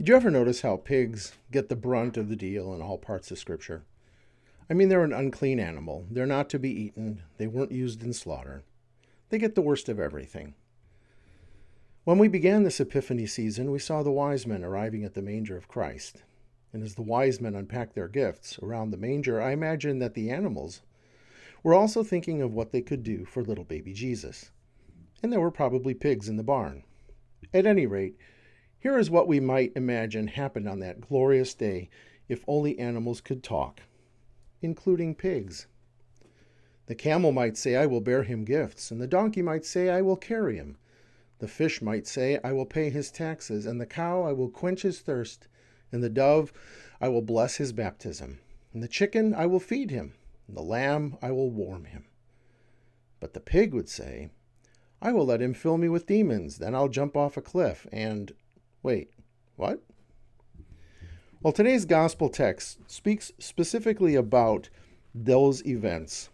Did you ever notice how pigs get the brunt of the deal in all parts of Scripture? I mean, they're an unclean animal. They're not to be eaten. They weren't used in slaughter. They get the worst of everything. When we began this Epiphany season, we saw the wise men arriving at the manger of Christ. And as the wise men unpacked their gifts around the manger, I imagine that the animals were also thinking of what they could do for little baby Jesus. And there were probably pigs in the barn. At any rate, here is what we might imagine happened on that glorious day if only animals could talk, including pigs. The camel might say, I will bear him gifts, and the donkey might say, I will carry him. The fish might say, I will pay his taxes, and the cow, I will quench his thirst, and the dove, I will bless his baptism, and the chicken, I will feed him, and the lamb, I will warm him. But the pig would say, I will let him fill me with demons, then I'll jump off a cliff, and Wait, what? Well, today's gospel text speaks specifically about those events.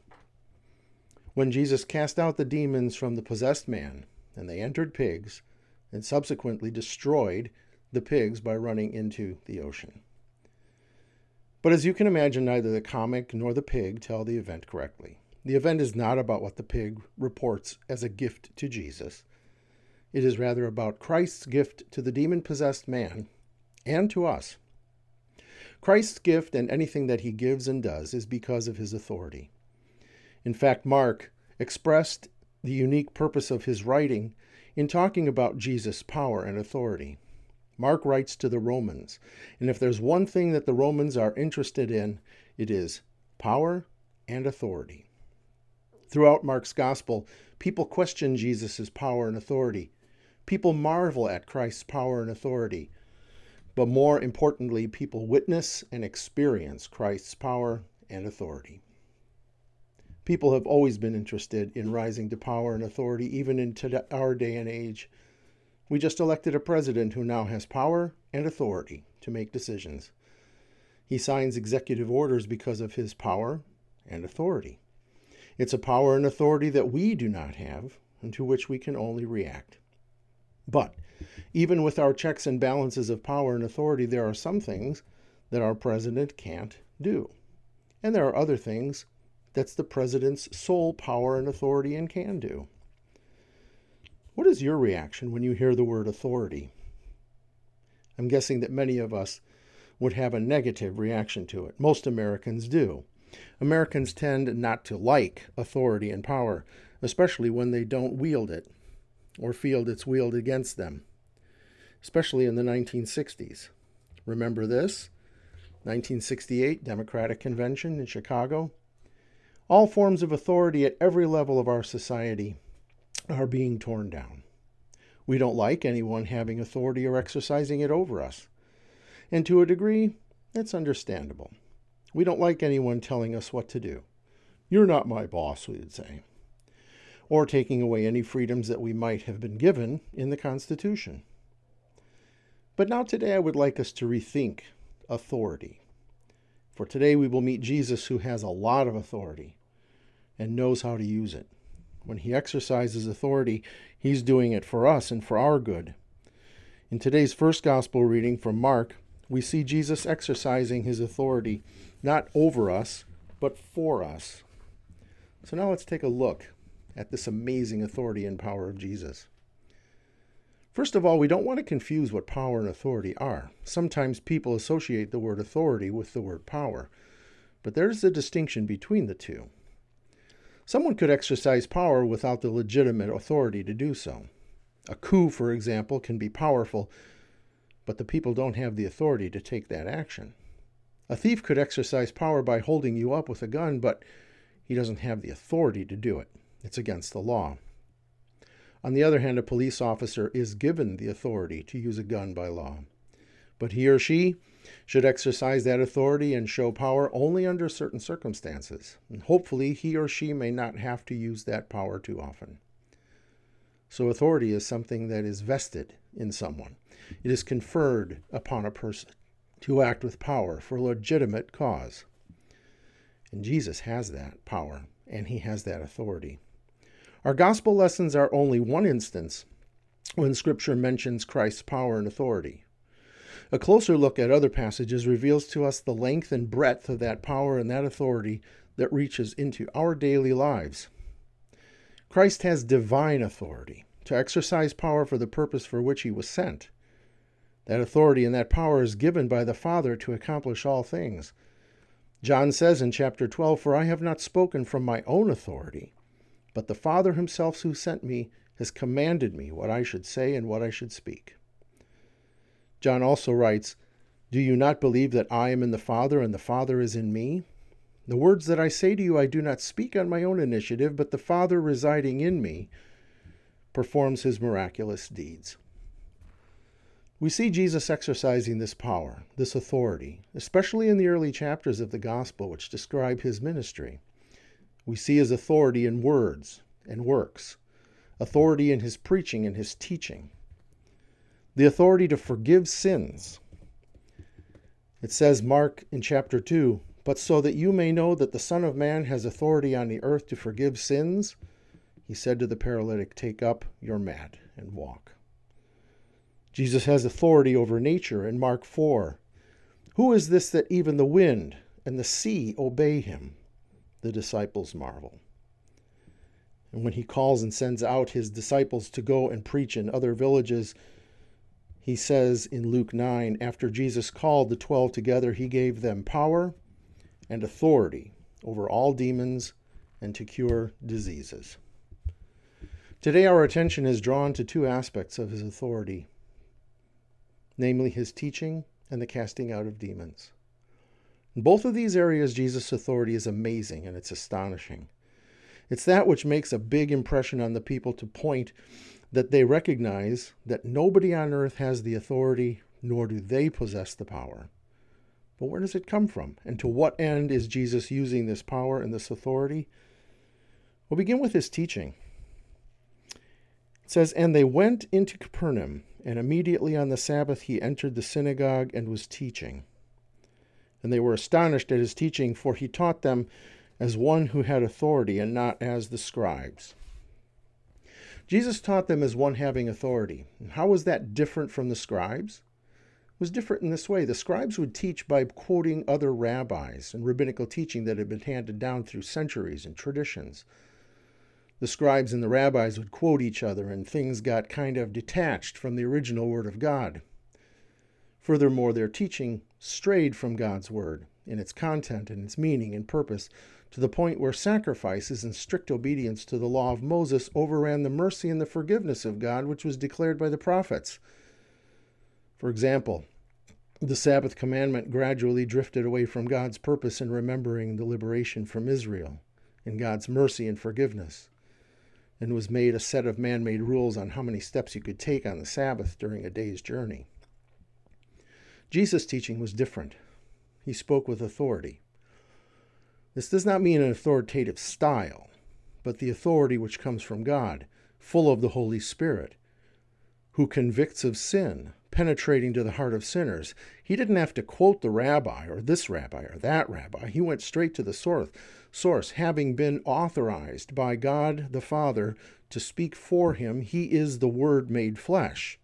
When Jesus cast out the demons from the possessed man, and they entered pigs, and subsequently destroyed the pigs by running into the ocean. But as you can imagine, neither the comic nor the pig tell the event correctly. The event is not about what the pig reports as a gift to Jesus. It is rather about Christ's gift to the demon possessed man and to us. Christ's gift and anything that he gives and does is because of his authority. In fact, Mark expressed the unique purpose of his writing in talking about Jesus' power and authority. Mark writes to the Romans, and if there's one thing that the Romans are interested in, it is power and authority. Throughout Mark's gospel, people question Jesus' power and authority, People marvel at Christ's power and authority. But more importantly, people witness and experience Christ's power and authority. People have always been interested in rising to power and authority, even in our day and age. We just elected a president who now has power and authority to make decisions. He signs executive orders because of his power and authority. It's a power and authority that we do not have and to which we can only react. But even with our checks and balances of power and authority, there are some things that our president can't do. And there are other things that's the president's sole power and authority and can do. What is your reaction when you hear the word authority? I'm guessing that many of us would have a negative reaction to it. Most Americans do. Americans tend not to like authority and power, especially when they don't wield it or field it's wielded against them, especially in the 1960s. Remember this? 1968 Democratic Convention in Chicago. All forms of authority at every level of our society are being torn down. We don't like anyone having authority or exercising it over us. And to a degree, it's understandable. We don't like anyone telling us what to do. You're not my boss, we would say or taking away any freedoms that we might have been given in the Constitution. But now, today, I would like us to rethink authority. For today, we will meet Jesus, who has a lot of authority and knows how to use it. When he exercises authority, he's doing it for us and for our good. In today's first gospel reading from Mark, we see Jesus exercising his authority not over us, but for us. So now let's take a look at this amazing authority and power of Jesus. First of all, we don't want to confuse what power and authority are. Sometimes people associate the word authority with the word power, but there's a distinction between the two. Someone could exercise power without the legitimate authority to do so. A coup, for example, can be powerful, but the people don't have the authority to take that action. A thief could exercise power by holding you up with a gun, but he doesn't have the authority to do it. It's against the law. On the other hand, a police officer is given the authority to use a gun by law. But he or she should exercise that authority and show power only under certain circumstances. And hopefully, he or she may not have to use that power too often. So, authority is something that is vested in someone, it is conferred upon a person to act with power for a legitimate cause. And Jesus has that power, and he has that authority. Our gospel lessons are only one instance when Scripture mentions Christ's power and authority. A closer look at other passages reveals to us the length and breadth of that power and that authority that reaches into our daily lives. Christ has divine authority to exercise power for the purpose for which he was sent. That authority and that power is given by the Father to accomplish all things. John says in chapter 12, For I have not spoken from my own authority, but the Father himself who sent me has commanded me what I should say and what I should speak. John also writes, Do you not believe that I am in the Father and the Father is in me? The words that I say to you I do not speak on my own initiative, but the Father residing in me performs his miraculous deeds. We see Jesus exercising this power, this authority, especially in the early chapters of the Gospel which describe his ministry. We see his authority in words and works, authority in his preaching and his teaching, the authority to forgive sins. It says, Mark in chapter 2, but so that you may know that the Son of Man has authority on the earth to forgive sins, he said to the paralytic, Take up your mat and walk. Jesus has authority over nature in Mark 4. Who is this that even the wind and the sea obey him? The disciples marvel. And when he calls and sends out his disciples to go and preach in other villages, he says in Luke 9, after Jesus called the twelve together, he gave them power and authority over all demons and to cure diseases. Today, our attention is drawn to two aspects of his authority namely his teaching and the casting out of demons. In both of these areas, Jesus' authority is amazing and it's astonishing. It's that which makes a big impression on the people to point that they recognize that nobody on earth has the authority, nor do they possess the power. But where does it come from? And to what end is Jesus using this power and this authority? We'll begin with his teaching. It says, And they went into Capernaum, and immediately on the Sabbath he entered the synagogue and was teaching. And they were astonished at his teaching, for he taught them as one who had authority and not as the scribes. Jesus taught them as one having authority. how was that different from the scribes? It was different in this way. The scribes would teach by quoting other rabbis and rabbinical teaching that had been handed down through centuries and traditions the scribes and the rabbis would quote each other, and things got kind of detached from the original Word of God. Furthermore, their teaching strayed from God's Word in its content and its meaning and purpose to the point where sacrifices and strict obedience to the law of Moses overran the mercy and the forgiveness of God which was declared by the prophets. For example, the Sabbath commandment gradually drifted away from God's purpose in remembering the liberation from Israel and God's mercy and forgiveness and was made a set of man made rules on how many steps you could take on the Sabbath during a day's journey. Jesus' teaching was different. He spoke with authority. This does not mean an authoritative style, but the authority which comes from God, full of the Holy Spirit, who convicts of sin, penetrating to the heart of sinners. He didn't have to quote the rabbi or this rabbi or that rabbi. He went straight to the source. Having been authorized by God the Father to speak for him, he is the Word made flesh.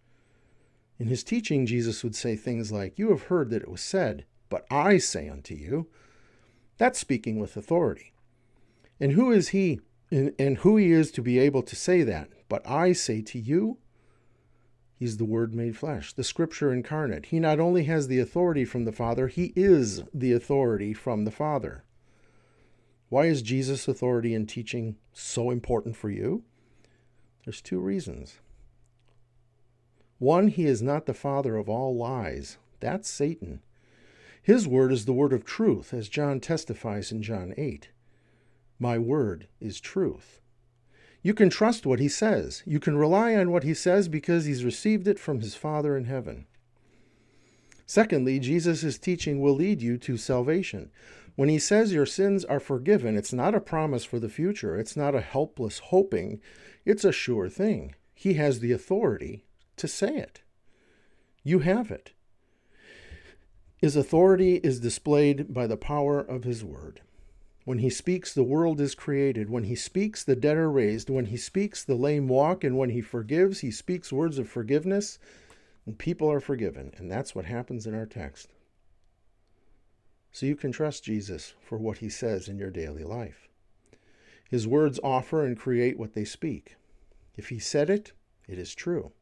In his teaching, Jesus would say things like, You have heard that it was said, but I say unto you. That's speaking with authority. And who is he, and, who he is to be able to say that? But I say to you, He's the Word made flesh, the Scripture incarnate. He not only has the authority from the Father, he is the authority from the Father. Why is Jesus' authority in teaching so important for you? There's two reasons. One, he is not the father of all lies. That's Satan. His word is the word of truth, as John testifies in John 8. My word is truth. You can trust what he says. You can rely on what he says because he's received it from his Father in heaven. Secondly, Jesus' teaching will lead you to salvation. When he says your sins are forgiven, it's not a promise for the future. It's not a helpless hoping. It's a sure thing. He has the authority to say it. You have it. His authority is displayed by the power of his word. When he speaks, the world is created. When he speaks, the dead are raised. When he speaks, the lame walk. And when he forgives, he speaks words of forgiveness. and people are forgiven. And that's what happens in our text. So you can trust Jesus for what he says in your daily life. His words offer and create what they speak. If he said it, it is true.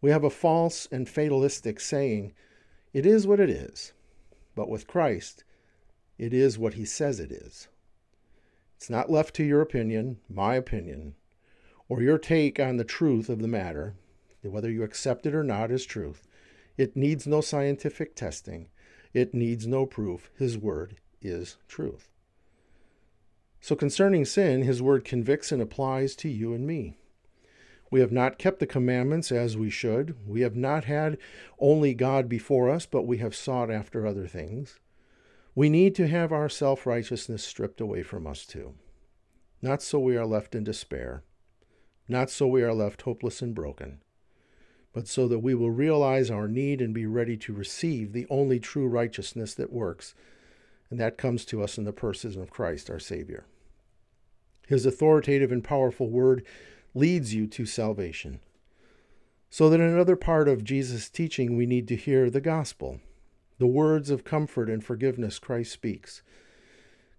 We have a false and fatalistic saying, it is what it is. But with Christ, it is what he says it is. It's not left to your opinion, my opinion, or your take on the truth of the matter, whether you accept it or not as truth. It needs no scientific testing. It needs no proof. His word is truth. So concerning sin, his word convicts and applies to you and me. We have not kept the commandments as we should. We have not had only God before us, but we have sought after other things. We need to have our self righteousness stripped away from us too. Not so we are left in despair, not so we are left hopeless and broken, but so that we will realize our need and be ready to receive the only true righteousness that works, and that comes to us in the person of Christ our Savior. His authoritative and powerful word leads you to salvation. So that another part of Jesus' teaching, we need to hear the gospel, the words of comfort and forgiveness Christ speaks.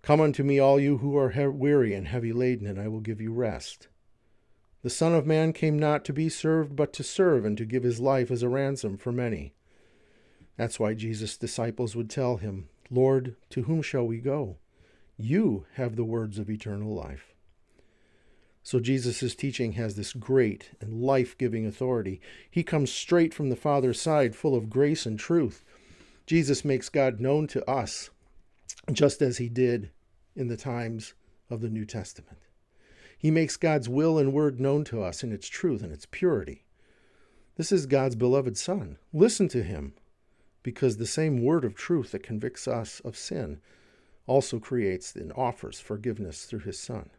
Come unto me, all you who are weary and heavy laden, and I will give you rest. The Son of Man came not to be served, but to serve, and to give his life as a ransom for many. That's why Jesus' disciples would tell him, Lord, to whom shall we go? You have the words of eternal life. So Jesus' teaching has this great and life giving authority. He comes straight from the Father's side, full of grace and truth. Jesus makes God known to us, just as he did in the times of the New Testament. He makes God's will and word known to us in its truth and its purity. This is God's beloved Son. Listen to him, because the same word of truth that convicts us of sin also creates and offers forgiveness through his Son.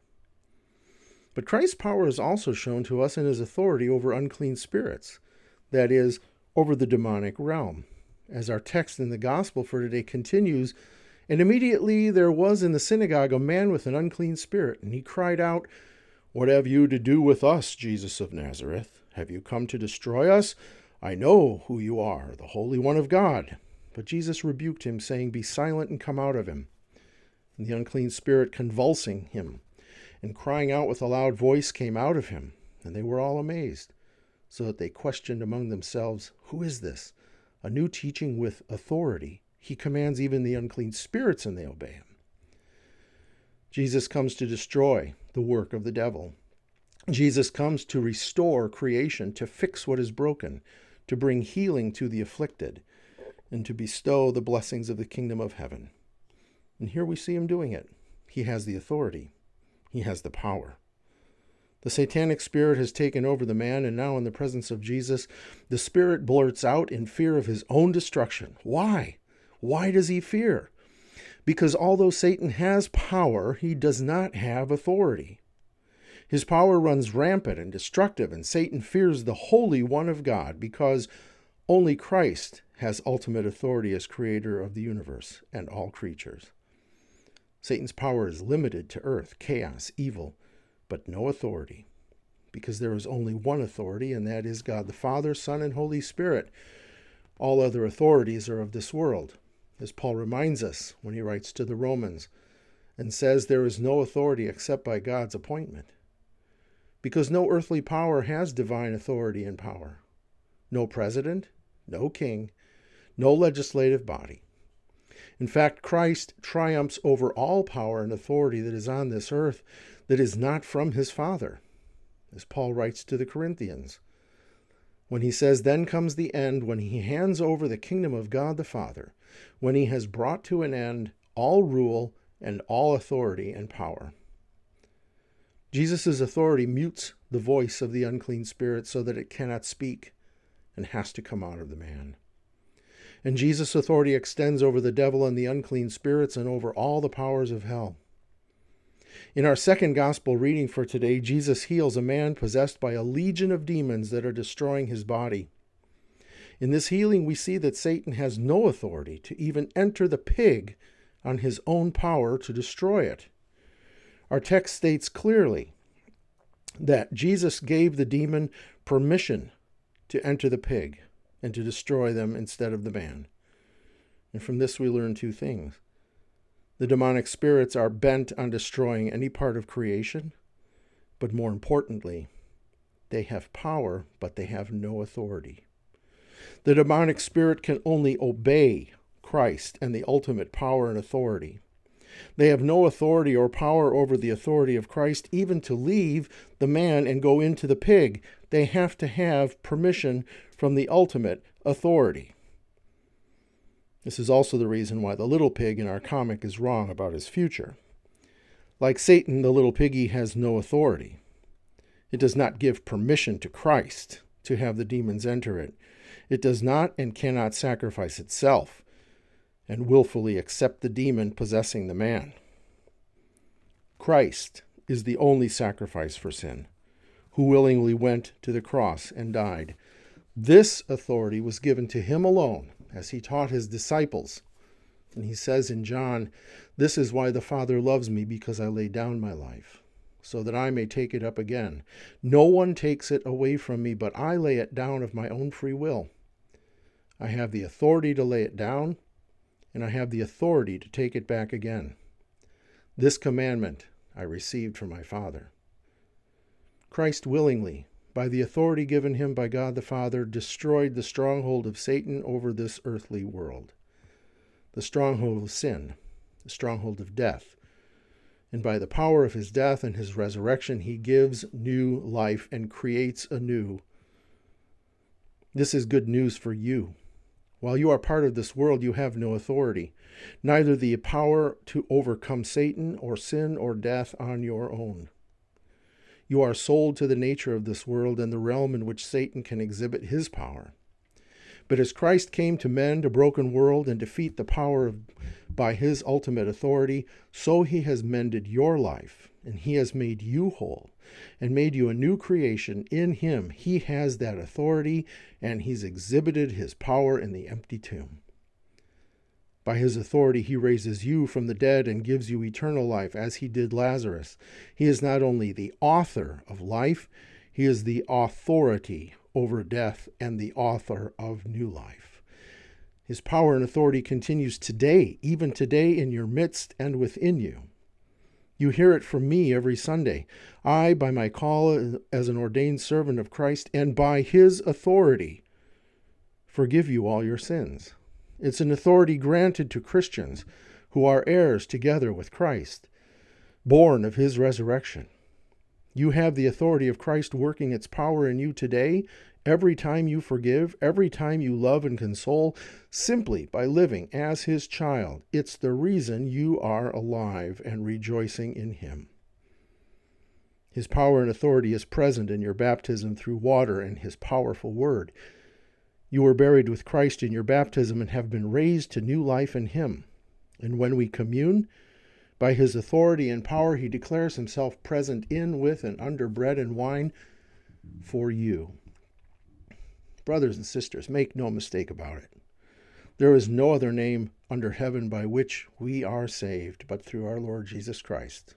But Christ's power is also shown to us in his authority over unclean spirits, that is, over the demonic realm. As our text in the gospel for today continues, and immediately there was in the synagogue a man with an unclean spirit, and he cried out, What have you to do with us, Jesus of Nazareth? Have you come to destroy us? I know who you are, the Holy One of God. But Jesus rebuked him, saying, Be silent and come out of him. And the unclean spirit, convulsing him, and crying out with a loud voice came out of him, and they were all amazed, so that they questioned among themselves, Who is this? A new teaching with authority. He commands even the unclean spirits, and they obey him. Jesus comes to destroy the work of the devil. Jesus comes to restore creation, to fix what is broken, to bring healing to the afflicted, and to bestow the blessings of the kingdom of heaven. And here we see him doing it. He has the authority. He has the power. The satanic spirit has taken over the man, and now, in the presence of Jesus, the spirit blurts out in fear of his own destruction. Why? Why does he fear? Because although Satan has power, he does not have authority. His power runs rampant and destructive, and Satan fears the Holy One of God because only Christ has ultimate authority as creator of the universe and all creatures. Satan's power is limited to earth, chaos, evil, but no authority. Because there is only one authority, and that is God the Father, Son, and Holy Spirit. All other authorities are of this world, as Paul reminds us when he writes to the Romans and says there is no authority except by God's appointment. Because no earthly power has divine authority and power. No president, no king, no legislative body. In fact, Christ triumphs over all power and authority that is on this earth that is not from his Father, as Paul writes to the Corinthians. When he says, Then comes the end, when he hands over the kingdom of God the Father, when he has brought to an end all rule and all authority and power. Jesus' authority mutes the voice of the unclean spirit so that it cannot speak and has to come out of the man and Jesus' authority extends over the devil and the unclean spirits and over all the powers of hell. In our second gospel reading for today, Jesus heals a man possessed by a legion of demons that are destroying his body. In this healing, we see that Satan has no authority to even enter the pig on his own power to destroy it. Our text states clearly that Jesus gave the demon permission to enter the pig and to destroy them instead of the man. And from this we learn two things. The demonic spirits are bent on destroying any part of creation, but more importantly, they have power, but they have no authority. The demonic spirit can only obey Christ and the ultimate power and authority. They have no authority or power over the authority of Christ, even to leave the man and go into the pig. They have to have permission from the ultimate authority. This is also the reason why the little pig in our comic is wrong about his future. Like Satan, the little piggy has no authority. It does not give permission to Christ to have the demons enter it. It does not and cannot sacrifice itself and willfully accept the demon possessing the man. Christ is the only sacrifice for sin, who willingly went to the cross and died. This authority was given to him alone as he taught his disciples. And he says in John, This is why the Father loves me, because I lay down my life, so that I may take it up again. No one takes it away from me, but I lay it down of my own free will. I have the authority to lay it down, and I have the authority to take it back again. This commandment I received from my Father. Christ willingly, by the authority given him by God the Father, destroyed the stronghold of Satan over this earthly world, the stronghold of sin, the stronghold of death. And by the power of his death and his resurrection, he gives new life and creates anew. This is good news for you while you are part of this world, you have no authority, neither the power to overcome Satan or sin or death on your own. You are sold to the nature of this world and the realm in which Satan can exhibit his power. But as Christ came to mend a broken world and defeat the power of, by his ultimate authority, so he has mended your life, and he has made you whole and made you a new creation in him. He has that authority, and he's exhibited his power in the empty tomb. By his authority, he raises you from the dead and gives you eternal life, as he did Lazarus. He is not only the author of life, he is the authority over death and the author of new life. His power and authority continues today, even today in your midst and within you. You hear it from me every Sunday. I, by my call as an ordained servant of Christ and by his authority, forgive you all your sins. It's an authority granted to Christians who are heirs together with Christ, born of his resurrection. You have the authority of Christ working its power in you today, every time you forgive, every time you love and console, simply by living as his child. It's the reason you are alive and rejoicing in him. His power and authority is present in your baptism through water and his powerful word. You were buried with Christ in your baptism and have been raised to new life in him. And when we commune, by his authority and power, he declares himself present in, with, and under bread and wine for you. Brothers and sisters, make no mistake about it. There is no other name under heaven by which we are saved but through our Lord Jesus Christ.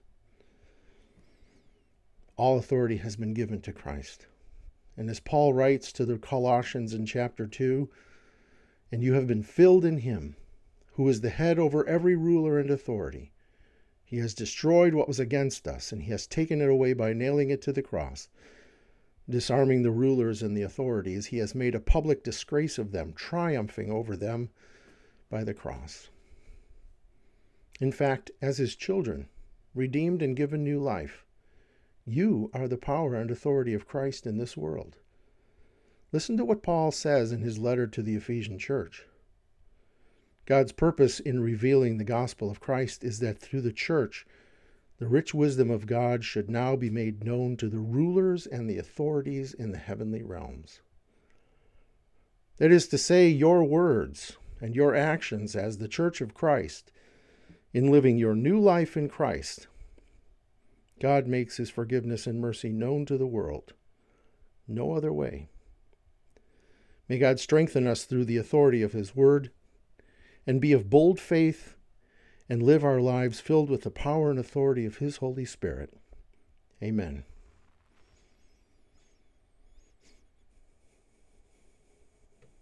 All authority has been given to Christ. And as Paul writes to the Colossians in chapter 2, and you have been filled in him, who is the head over every ruler and authority he has destroyed what was against us, and he has taken it away by nailing it to the cross. Disarming the rulers and the authorities, he has made a public disgrace of them, triumphing over them by the cross. In fact, as his children, redeemed and given new life, you are the power and authority of Christ in this world. Listen to what Paul says in his letter to the Ephesian church. God's purpose in revealing the gospel of Christ is that through the church, the rich wisdom of God should now be made known to the rulers and the authorities in the heavenly realms. That is to say, your words and your actions as the church of Christ in living your new life in Christ. God makes his forgiveness and mercy known to the world. No other way. May God strengthen us through the authority of his word and be of bold faith and live our lives filled with the power and authority of His Holy Spirit. Amen.